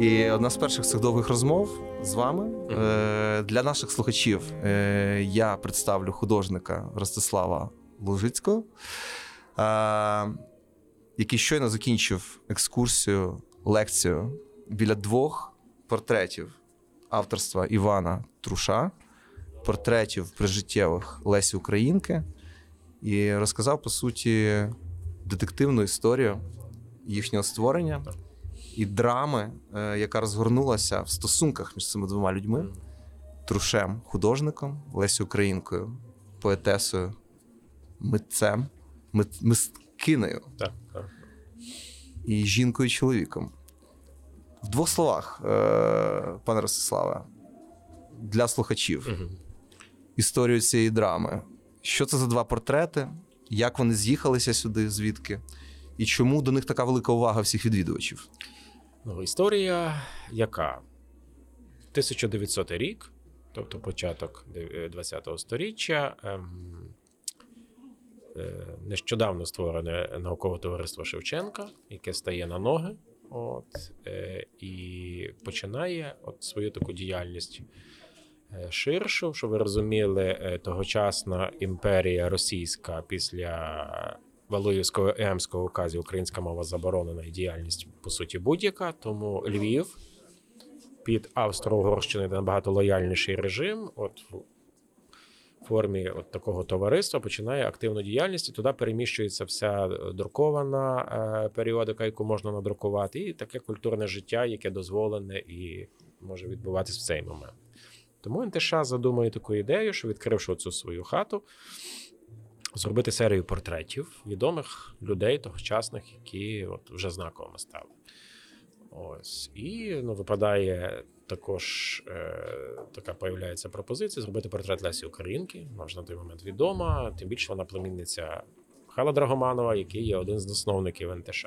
І одна з перших цих довгих розмов з вами е, для наших слухачів е, я представлю художника Ростислава Лужицького, е, який щойно закінчив екскурсію, лекцію біля двох портретів авторства Івана Труша, портретів прижиттєвих Лесі Українки, і розказав, по суті, детективну історію їхнього створення і драми, е, яка розгорнулася в стосунках між цими двома людьми: Трушем, художником, Лесі Українкою, поетесою, митцем, мит, мисткинею Так, так. і жінкою-чоловіком. В двох словах, е, пане Ростиславе, для слухачів історію цієї драми. Що це за два портрети? Як вони з'їхалися сюди, звідки? І чому до них така велика увага всіх відвідувачів? Ну, історія яка? 1900 рік, тобто початок ХХ століття. Ем, е, нещодавно створене наукове товариство Шевченка, яке стає на ноги. От, е, і починає от свою таку діяльність е, ширшу, щоб ви розуміли, е, тогочасна імперія російська після Валуївського Емського указів українська мова заборонена і діяльність по суті будь-яка. Тому Львів під Австро-Угорщиною набагато лояльніший режим. От в формі от такого товариства починає активну діяльність, і туди переміщується вся друкована е, періодика, яку можна надрукувати, і таке культурне життя, яке дозволене і може відбуватись в цей момент. Тому НТШ задумує таку ідею, що відкривши цю свою хату, зробити серію портретів відомих людей тогочасних, які от вже знаковими стали. Ось. І ну, випадає також е, така появляється пропозиція зробити портрет Лесі Українки. Вона на той момент відома, тим більше вона племінниця Михайла Драгоманова, який є один з засновників НТШ.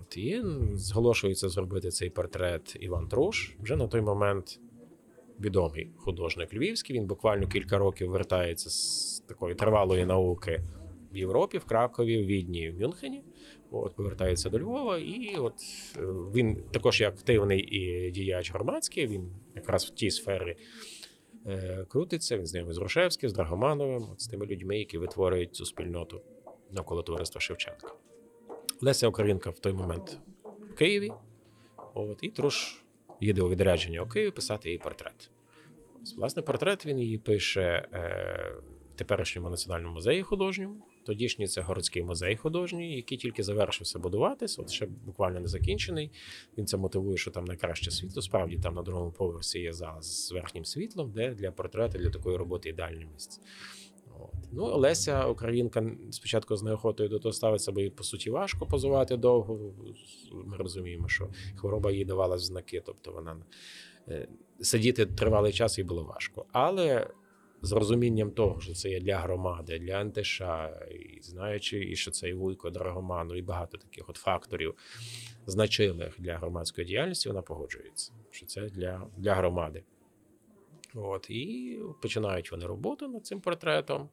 От, і зголошується зробити цей портрет Іван Труш. Вже на той момент відомий художник львівський. Він буквально кілька років вертається з такої тривалої науки в Європі, в Кракові, в Відні, в Мюнхені. От повертається до Львова, і от е, він також є активний і діяч громадський. Він якраз в тій сфері е, крутиться. Він знайомий з Рушевським, з Драгомановим, от з тими людьми, які витворюють цю спільноту навколо товариства Шевченка. Леся Українка в той момент в Києві. От, і Труш їде у відрядження у Київ писати її портрет. Власне, портрет він її пише е, теперішньому національному музеї художньому. Тодішній це городський музей художній, який тільки завершився будуватись, от ще буквально не закінчений. Він це мотивує, що там найкраще світло. Справді там на другому поверсі є зал з верхнім світлом, де для портрета для такої роботи ідеальне місце. От. Ну, Олеся, українка, спочатку з неохотою до того ставиться, бо їй, по суті, важко позувати довго. Ми розуміємо, що хвороба їй давала знаки, тобто вона е, сидіти тривалий час їй було важко. Але з розумінням того, що це є для громади, для НТШ, і знаючи, і що це і Вуйко, Драгоману, і багато таких от факторів значимих для громадської діяльності, вона погоджується, що це для, для громади. От, і починають вони роботу над цим портретом.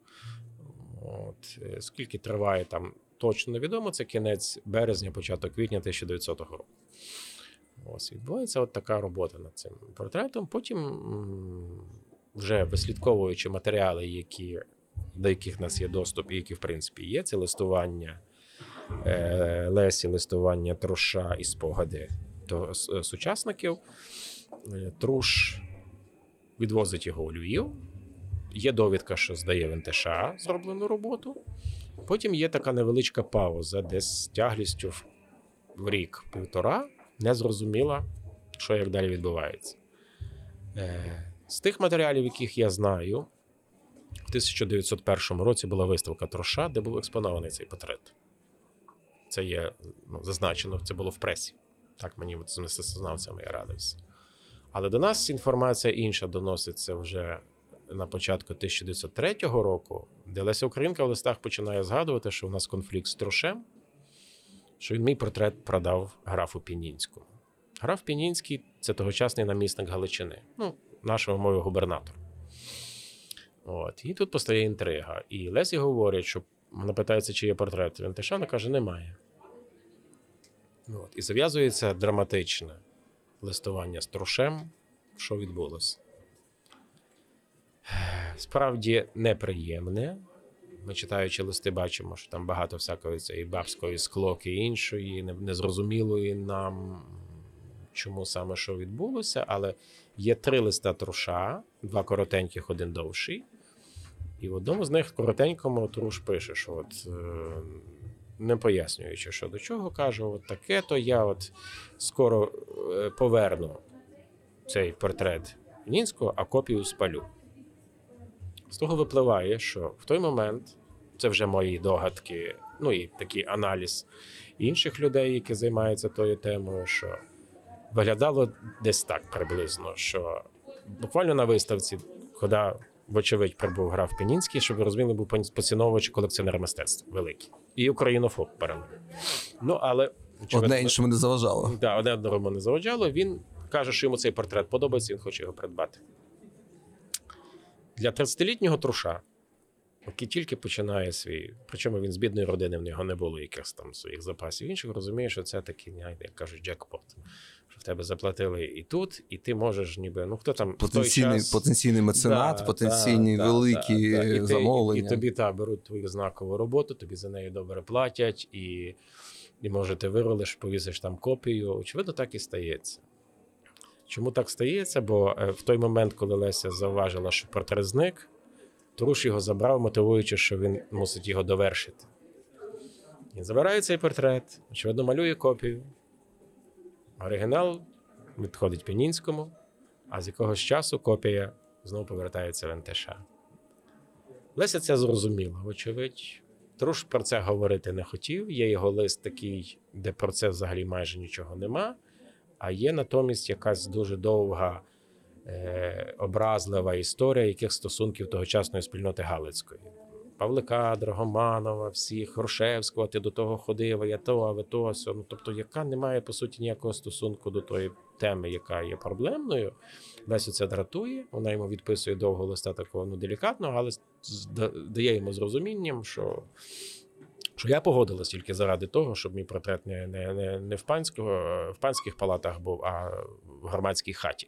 От, е, скільки триває там, точно невідомо, це кінець березня, початок квітня 1900 року. Ось відбувається от така робота над цим портретом. Потім, вже вислідковуючи матеріали, які, до яких в нас є доступ, і які, в принципі, є, це листування е, Лесі, листування Труша і спогади до с- сучасників. Е, Труш відвозить його у Львів. Є довідка, що здає в зроблену роботу. Потім є така невеличка пауза, десь з тяглістю в- рік-півтора, незрозуміла, що як далі відбувається. Е, З тих матеріалів, яких я знаю, в 1901 році була виставка Троша, де був експонований цей портрет. Це є ну, зазначено, це було в пресі. Так мені з мистецтвознавцями я радився. Але до нас інформація інша доноситься вже на початку 1903 року, де Леся Українка в листах починає згадувати, що у нас конфлікт з Трошем, що він мій портрет продав графу Пінінському. Граф Пінінський це тогочасний намісник Галичини, ну, нашого мовою губернатор. От. І тут постає інтрига. І Лесі говорить, що вона питається, чи є портрет. Він Тишана каже, немає. От. І зав'язується драматичне листування з Трушем, що відбулося. Справді неприємне. Ми читаючи листи, бачимо, що там багато всякої цієї бабської склоки іншої, незрозумілої нам, чому саме що відбулося. Але є три листа труша, два коротеньких, один довший. І в одному з них коротенькому Труш пише, що от. е, Не пояснюючи, що до чого, каже, от таке, то я от скоро е, поверну цей портрет Нінського, а копію спалю. З того випливає, що в той момент це вже мої догадки, ну і такий аналіз інших людей, які займаються тою темою, що виглядало десь так приблизно, що буквально на виставці, куди, вочевидь, прибув граф Пенінський, щоб ви розуміли, був поціновувач колекціонер мистецтв великий. І українофоб паралельно. Ну, але очевидно, Одне іншому не заважало. Да, одне одному не заважало. Він каже, що йому цей портрет подобається, він хоче його придбати. Для 30-літнього труша, який тільки починає свій, причому він з бідної родини, в нього не було якихось там своїх запасів інших, розуміє, що це такий, як кажуть, джекпот. Що в тебе заплатили і тут, і ти можеш ніби. Ну хто там той Потенційний, час... потенційний меценат, Да, потенційні да, великі да. І замовлення. І, тобі та беруть твою знакову роботу, тобі за неї добре платять, і, і може ти виролиш, повісиш там копію. Очевидно, так і стається. Чому так стається? Бо е, в той момент, коли Леся зауважила, що портрет зник, Труш його забрав, мотивуючи, що він мусить його довершити. Він забирає цей портрет, очевидно, малює копію. Оригінал відходить Пінінському, а з якогось часу копія знову повертається в НТШ. Леся це зрозуміла, вочевидь. Труш про це говорити не хотів. Є його лист такий, де про це взагалі майже нічого нема. А є натомість якась дуже довга, образлива історія яких стосунків тогочасної спільноти Галицької. Павлика, Драгоманова, всіх, Грушевського, ти до того ходив, я то, а ви то, сьо. Ну, тобто, яка не має по суті ніякого стосунку до тої теми, яка є проблемною. Лесю це дратує. Вона йому відписує довго листа такого ну, делікатного, але дає йому з розумінням, що, що я погодилась тільки заради того, щоб мій портрет не, не, не, не в, панського, в панських палатах був, а в громадській хаті.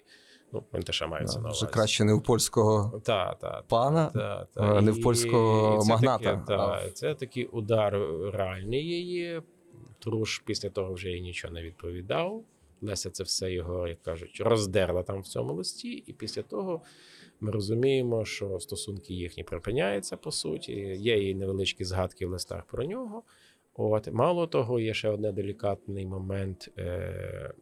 Ну, НТШ мається на увазі. Краще не у польського Та, та, пана, та, а не в польського і це магната, Таке, та, це такий удар реальний її. Труш після того вже їй нічого не відповідав. Леся це все його, як кажуть, роздерла там в цьому листі, і після того ми розуміємо, що стосунки їхні припиняються по суті. Є її невеличкі згадки в листах про нього. От мало того, є ще один делікатний момент. Е-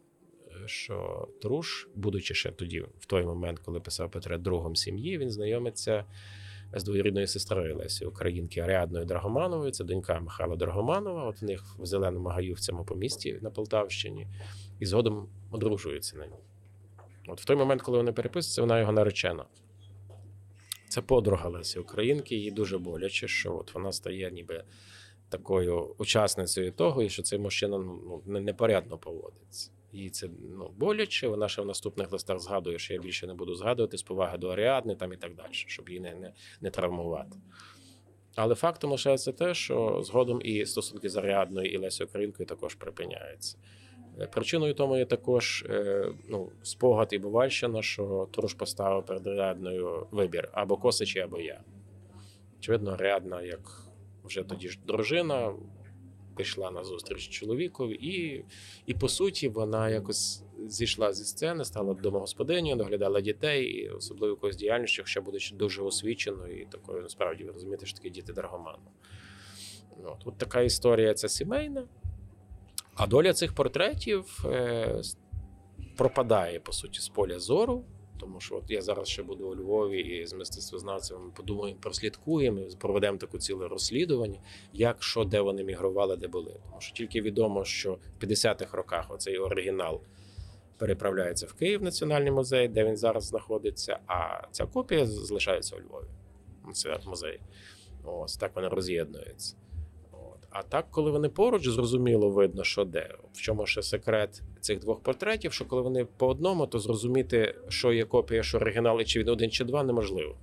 що Труш, будучи ще тоді, в той момент, коли писав портрет другом сім'ї, він знайомиться з двоюрідною сестрою Лесі Українки Аріадною Драгомановою. Це донька Михайла Драгоманова. От в них в зеленому гаю в цьому помісті на Полтавщині, і згодом одружуються на ній. От в той момент, коли вони переписуються, вона його наречена. Це подруга Лесі Українки, їй дуже боляче, що от вона стає ніби такою учасницею того, і що цей мужчина ну, непорядно поводиться. Їй це ну, боляче. Вона ще в наступних листах згадує, що я більше не буду згадувати з поваги до Аріадни там і так далі, щоб її не, не, не травмувати. Але фактом лишається те, що згодом і стосунки з Аріадною і Лесією Українкою також припиняються. Е, Причиною тому є також е, ну, спогад і бувальщина, що Труш поставив перед Аріадною вибір або Косичі, або я. Очевидно, Аріадна, як вже тоді ж дружина, пішла на зустріч чоловікові, і, і по суті вона якось зійшла зі сцени, стала домогосподинею, доглядала дітей, особливо якоюсь діяльністю, ще будучи дуже освіченою і такою, насправді ви розумієте, що такі діти Драгоману. От, от така історія ця сімейна. А доля цих портретів е, пропадає, по суті, з поля зору. Тому що от я зараз ще буду у Львові і з мистецтвознавцями подумаємо, прослідкуємо, проведемо таку ціле розслідування, як що, де вони мігрували, де були. Тому що тільки відомо, що в 50-х роках оцей оригінал переправляється в Київ Національний музей, де він зараз знаходиться, а ця копія залишається у Львові. Це музей. Ось так вони роз'єднуються. А так, коли вони поруч, зрозуміло видно, що де. В чому ще секрет цих двох портретів, що коли вони по одному, то зрозуміти, що є копія, що оригінал, і чи він один чи два, неможливо.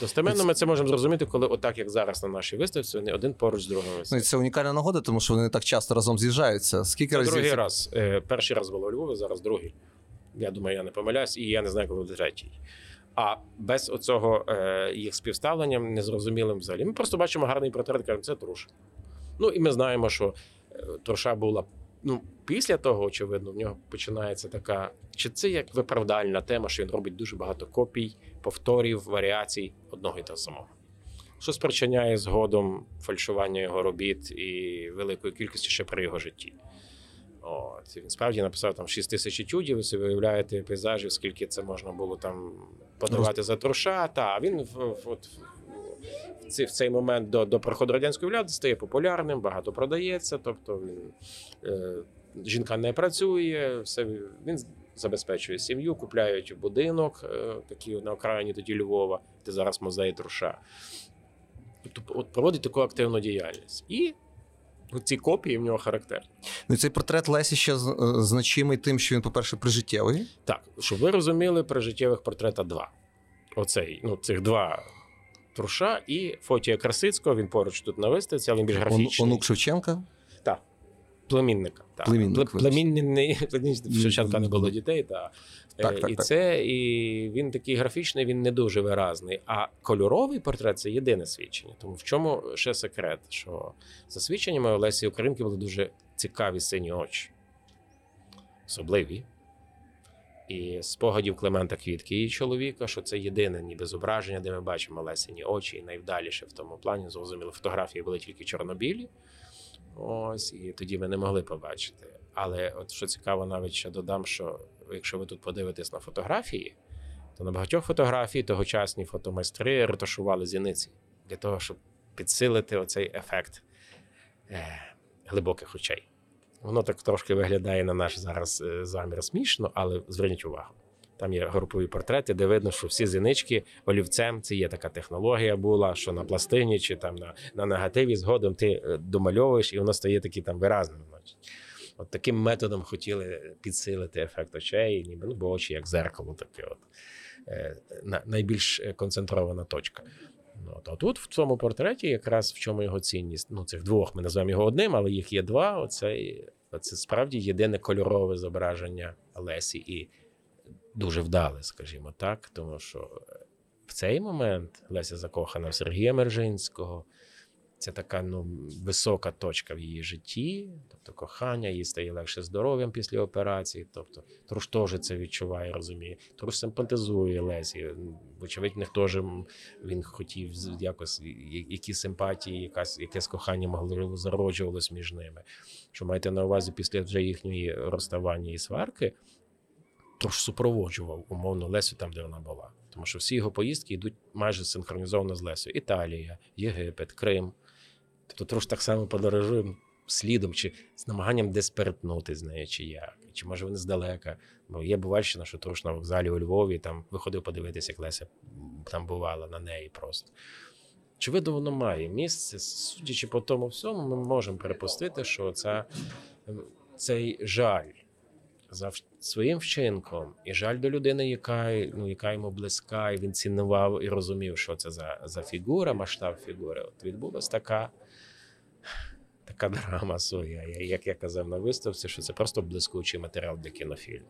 Достеменно ми це можемо зрозуміти, коли отак, як зараз на нашій виставці, вони один поруч з другим Ну, і це унікальна нагода, тому що вони так часто разом з'їжджаються. Скільки Це разів другий це- раз. Е, Перший раз було у Львові, зараз другий. Я думаю, я не помиляюсь, і я не знаю, коли буде третій. А без оцього е, їх співставлення незрозумілим взагалі. Ми просто бачимо гарний портрет, кажемо, це труша. Ну і ми знаємо, що е, труша була. Ну, після того, очевидно, в нього починається така. Чи це як виправдальна тема, що він робить дуже багато копій, повторів, варіацій одного і того самого. Що спричиняє згодом фальшування його робіт і великої кількості ще при його житті. І він справді написав там 6 тисяч етюдів, ви собі уявляєте пейзажів, скільки це можна було там подавати за труша. Та він в, от, в, в цей момент до, до приходу радянської влади стає популярним, багато продається. Тобто він е, жінка не працює, все він забезпечує сім'ю, купляють будинок, е, такий на окраїні тоді Львова, де зараз музей труша. Тобто, от проводить таку активну діяльність. І ці копії в нього характерні. Ну, і цей портрет Лесі ще е, значимий тим, що він, по-перше, прижиттєвий. Так, щоб ви розуміли, при життєвих портрета два. Оцей, ну, цих два труша і Фотія Красицького. Він поруч тут на виставці, але він більш Он- графічний. Онук Шевченка. Племінника. Так. Племінник, Пле- Племінний, в Шевченка не було дітей. Та. Так, Е, так, і так. це, і він такий графічний, він не дуже виразний. А кольоровий портрет це єдине свідчення. Тому в чому ще секрет? Що за свідченнями Олесі Українки були дуже цікаві сині очі, особливі. І спогадів Климента Квітки, її чоловіка, що це єдине ніби зображення, де ми бачимо Лесіні очі, і найвдаліше в тому плані. Зрозуміло, фотографії були тільки чорнобілі. Ось, і тоді ми не могли побачити. Але от що цікаво, навіть ще додам, що якщо ви тут подивитесь на фотографії, то на багатьох фотографій тогочасні фотомайстри ретушували зіниці для того, щоб підсилити оцей ефект е, глибоких очей. Воно так трошки виглядає на наш зараз е, замір смішно, але зверніть увагу. Там є групові портрети, де видно, що всі зінички олівцем це є така технологія була, що на пластині чи там на, на негативі згодом ти е, домальовуєш, і воно стає таким там виразним. Значить. От таким методом хотіли підсилити ефект очей, ніби ну, бо очі як зеркало, таке от е, на- найбільш е, концентрована точка. Ну, от, а тут в цьому портреті якраз в чому його цінність. Ну, цих двох ми називаємо його одним, але їх є два. Оце, це справді єдине кольорове зображення Лесі і дуже вдале, скажімо так, тому що е, в цей момент Леся закохана в Сергія Мержинського. Це така ну, висока точка в її житті, тобто кохання, їй стає легше здоров'ям після операції. Тобто Труш теж це відчуває, розуміє. Труш симпатизує Лесі. Вочевидь, в них теж він хотів якось які симпатії, якась якесь кохання могло зароджувалось між ними. Що маєте на увазі після вже їхньої розставання і сварки, Труш супроводжував умовно Лесю там, де вона була. Тому що всі його поїздки йдуть майже синхронізовано з Лесою. Італія, Єгипет, Крим. Тобто трошки так само подорожуємо слідом, чи з намаганням десь перетнути з нею, чи як, чи може вони здалека. Бо є Бувальщина, що труш на вокзалі у Львові там виходив подивитися, як Леся там бувала на неї просто. Очевидно, воно має місце. Судячи по тому всьому, ми можемо припустити, що ця, ем, цей жаль за своїм вчинком і жаль до людини, яка, ну, яка йому близька, і він цінував і розумів, що це за, за фігура, масштаб фігури. От відбулась така, така драма своя. Як я казав на виставці, що це просто блискучий матеріал для кінофільму.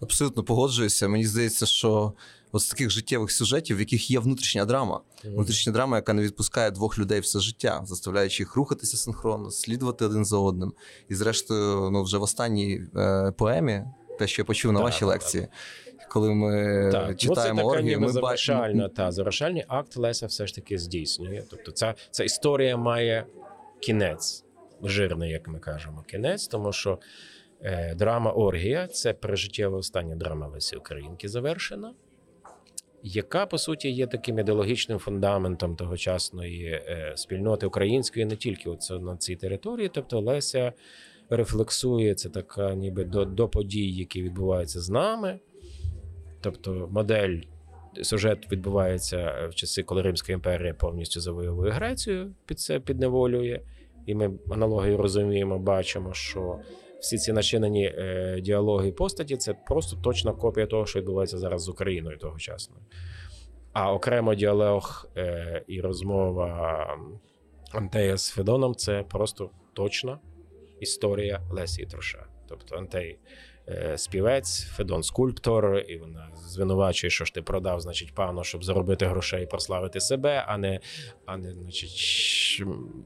Абсолютно погоджуюся. Мені здається, що от з таких життєвих сюжетів, в яких є внутрішня драма, внутрішня драма, яка не відпускає двох людей все життя, заставляючи їх рухатися синхронно, слідувати один за одним. І, зрештою, ну вже в останній е, поемі, те, що я почув на вашій лекції, коли ми Так, читаємо ну, це така оргію, ніби ми завершальна, бачимо. та завершальний акт Леся все ж таки здійснює. Тобто, ця, ця історія має кінець, жирний, як ми кажемо, кінець, тому що драма Оргія це прижиттєва остання драма Лесі Українки завершена. Яка по суті є таким ідеологічним фундаментом тогочасної е, спільноти української, не тільки на цій території. Тобто Леся рефлексує це така, ніби до, до подій, які відбуваються з нами. Тобто модель, сюжет відбувається в часи, коли Римська імперія повністю завоює Грецію, під це підневолює. І ми аналогію розуміємо, бачимо, що всі ці начинені е, діалоги і постаті це просто точна копія того, що відбувається зараз з Україною тогочасною. А окремо діалог е, і розмова Антея з Федоном це просто точна історія Лесі Труша. Тобто Антей співець, Федон скульптор, і вона звинувачує, що ж ти продав, значить, пану, щоб заробити грошей і прославити себе, а не, а не значить,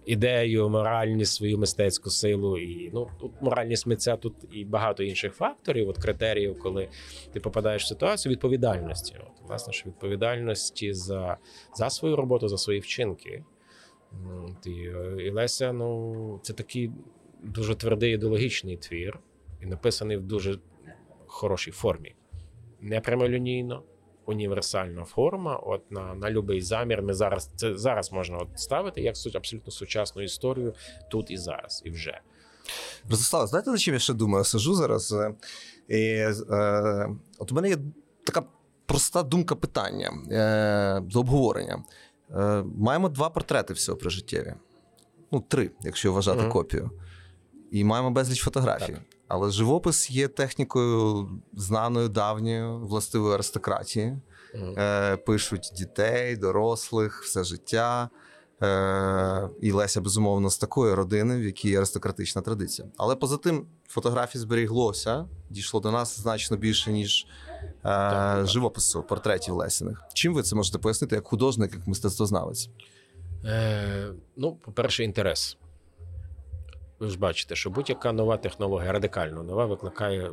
ідею, моральність, свою мистецьку силу. І ну тут моральність митця, тут і багато інших факторів, от критеріїв, коли ти попадаєш в ситуацію відповідальності. От, власне, що відповідальності за, за свою роботу, за свої вчинки. І, і Леся, ну, це такий дуже твердий ідеологічний твір, і написаний в дуже хорошій формі. Не прямолінійно, універсальна форма. От на, на будь-який замір. Ми зараз це зараз можна от ставити як суть абсолютно сучасну історію тут і зараз, і вже. Ростислав, знаєте, за чим я ще думаю? Сижу зараз. е, І, е, от у мене є така проста думка питання е, до обговорення. Е, маємо два портрети всього при життєві. Ну, три, якщо вважати Мгм. копію. І маємо безліч фотографій. Так. Але живопис є технікою знаною давньою властивої аристократії. Е, пишуть дітей, дорослих, все життя. Е, і Леся, безумовно, з такої родини, в якій є аристократична традиція. Але поза тим, фотографій зберіглося, дійшло до нас значно більше, ніж е, так. живопису, портретів Лесіних. Чим ви це можете пояснити як художник, як мистецтвознавець? Е, ну, по-перше, інтерес. Ви ж бачите, що будь-яка нова технологія, радикально нова, викликає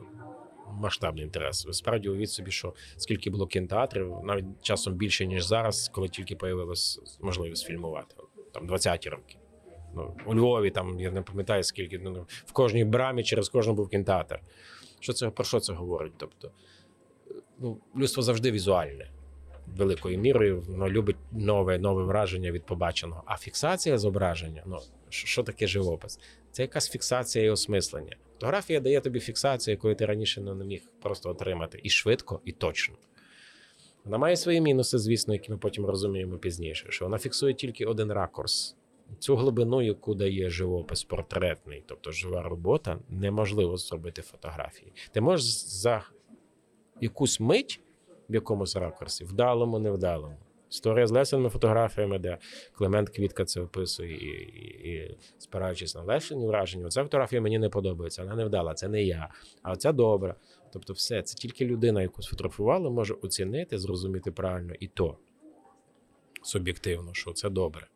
масштабний інтерес. Ви справді уявіть собі, що скільки було кінотеатрів, навіть часом більше, ніж зараз, коли тільки появилась можливість фільмувати. Там 20-ті роки. Ну, у Львові, там, я не пам'ятаю, скільки ну, в кожній брамі через кожну був кінотеатр. Що це, про що це говорить? Тобто, ну, людство завжди візуальне великою мірою воно любить нове, нове враження від побаченого. А фіксація зображення ну що таке живопис? Це якась фіксація і осмислення. Фотографія дає тобі фіксацію, яку ти раніше не міг просто отримати, і швидко, і точно. Вона має свої мінуси, звісно, які ми потім розуміємо пізніше, що вона фіксує тільки один ракурс. Цю глибину, яку дає живопис портретний, тобто жива робота, неможливо зробити фотографії. Ти можеш за якусь мить в якомусь ракурсі, вдалому, невдалому. Історія з лесеними фотографіями, де Клемент Квітка це описує, і, і, і спираючись на лесені враження, оця фотографія мені не подобається, вона не вдала, це не я, а оця добра. Тобто, все, це тільки людина, яку сфотографували, може оцінити, зрозуміти правильно і то суб'єктивно, що це добре.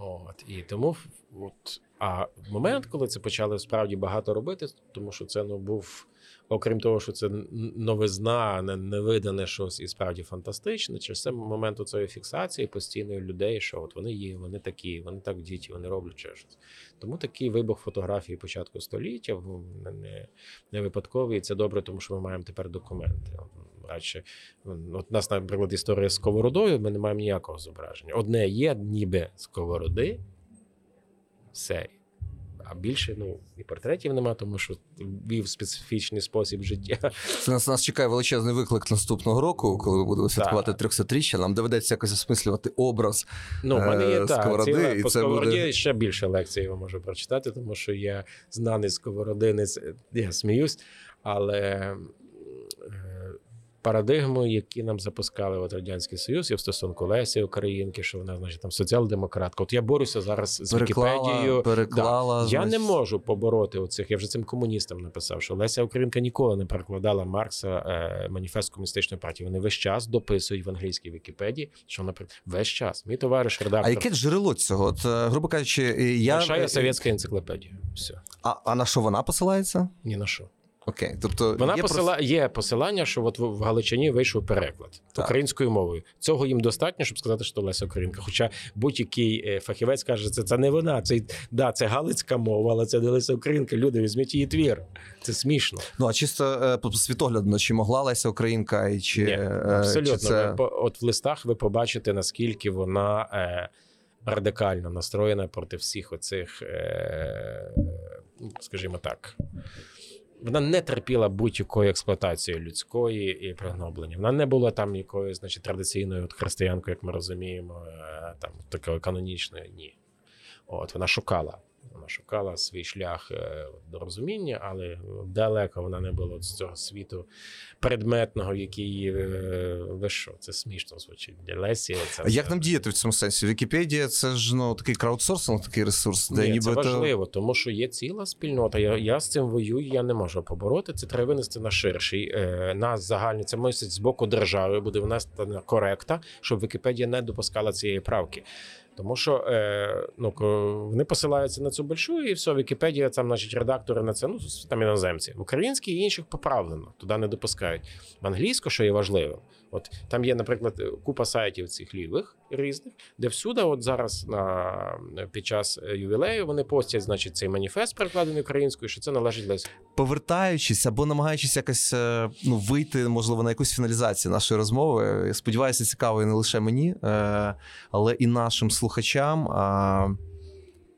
От, і тому, от, а момент, коли це почали справді багато робити, тому що це ну, був, окрім того, що це новизна, не, невидане щось і справді фантастичне, через це момент цієї фіксації постійної людей, що от вони є, вони такі, вони так діті, вони роблять ще щось. Тому такий вибух фотографії початку століття ну, не, не, випадковий, і це добре, тому що ми маємо тепер документи. Радше, от нас, наприклад, історія з сковородою, ми не маємо ніякого зображення. Одне є, ніби сковороди, все. А більше ну, і портретів нема, тому що вів специфічний спосіб життя. Це нас, нас чекає величезний виклик наступного року, коли ми будемо святкувати 300-річчя. Нам доведеться якось осмислювати образ. Ну, в мене є Е, так, сковороди, ціла, і по це сковороді буде- ще більше лекцій я можу прочитати, тому що я знаний сковородинець, я сміюсь, але парадигму, які нам запускали от Радянський Союз, і в стосунку Лесі Українки, що вона, значить, там соціал-демократка. От я борюся зараз з Вікіпедією. переклала. Я не можу побороти оцих. Я вже цим комуністам написав, що Леся Українка ніколи не перекладала Маркса е, маніфест комуністичної партії. Вони весь час дописують в англійській Вікіпедії, що вона весь час. Мій товариш редактор. А яке джерело цього? От, е, грубо кажучи, е, я. Большая совєтська енциклопедія. Все. А, а на що вона посилається? Ні на що. Окей. Тобто Вона є посила... є посилання, що от в Галичині вийшов переклад Так. українською мовою. Цього їм достатньо, щоб сказати, що Леся Українка. Хоча будь-який е, фахівець каже, що це, це не вона. Це да, це галицька мова, але це не Леся Українка. Люди, візьміть її твір. Це смішно. Ну а чисто е, по- світоглядно, чи могла Леся Українка, і чи, Ні, е, абсолютно. чи це... Ви От в листах ви побачите, наскільки вона радикально настроєна проти всіх оцих, скажімо так. Вона не терпіла будь-якої експлуатації людської і пригноблення. Вона не була там якоюсь, значить, традиційною от християнкою, як ми розуміємо, е, там такою канонічною. Ні. От вона шукала. Шукала свій шлях е, до розуміння, але далеко вона не була з цього світу предметного, який е, ви що, це смішно звучить. Для Лесі це А як нам діяти в цьому сенсі? Вікіпедія це ж ну такий краудсорсинг, такий ресурс, де Ні, ніби це то- важливо, тому що є ціла спільнота. Я, я з цим воюю, я не можу побороти. Це треба винести на ширший. Е, нас загальний це мусить з боку держави буде внесена коректа, щоб Вікіпедія не допускала цієї правки. Тому що е, ну, вони посилаються на цю большу, і все, Вікіпедія, там, значить, редактори на це, ну, там іноземці. В українській і інших поправлено, туди не допускають. В англійську, що є важливим, от там є, наприклад, купа сайтів цих лівих різних, де всюди, от зараз на під час е, ювілею, вони постять, значить, цей маніфест перекладений українською, що це належить Лесі. повертаючись або намагаючись якось е, ну, вийти, можливо, на якусь фіналізацію нашої розмови. Сподіваюся, цікаво не лише мені, е, але і нашим слухачам а,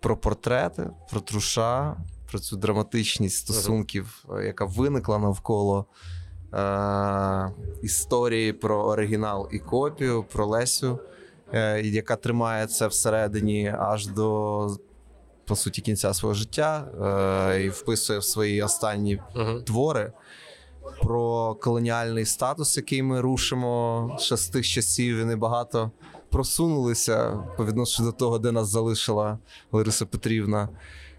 про портрети, про труша, про цю драматичність стосунків, е, яка виникла навколо. е, Історії про оригінал і копію, про Лесю, е, яка тримає це всередині аж до по суті кінця свого життя е, і вписує в свої останні Угу. твори про колоніальний статус, який ми рушимо ще з тих часів, і небагато просунулися по відношенню до того, де нас залишила Лариса Петрівна.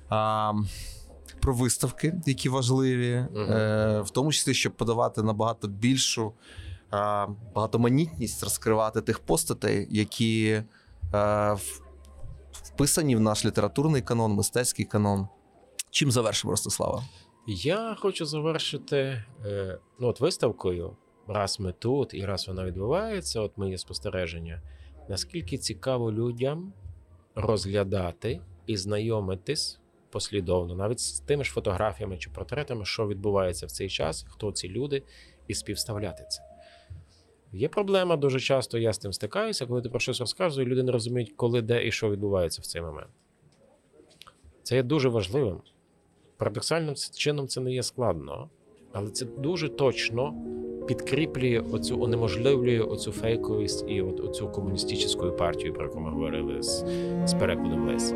А, про виставки, які важливі, Мгм. е, в тому числі, щоб подавати набагато більшу а, багатоманітність, розкривати тих постатей, які е, вписані в наш літературний канон, мистецький канон. Чим завершимо, Ростислава? Я хочу завершити е, ну, от виставкою. Раз ми тут і раз вона відбувається, от моє спостереження. Наскільки цікаво людям розглядати і знайомитись послідовно, навіть з тими ж фотографіями чи портретами, що відбувається в цей час, хто ці люди, і співставляти це. Є проблема дуже часто, я з тим стикаюся, коли ти про щось розказуєш, люди не розуміють, коли, де і що відбувається в цей момент. Це є дуже важливим. Парадоксальним чином це не є складно, але це дуже точно підкріплює оцю, унеможливлює оцю фейковість і от оцю комуністичну партію, про яку ми говорили з, з перекладом Лесі.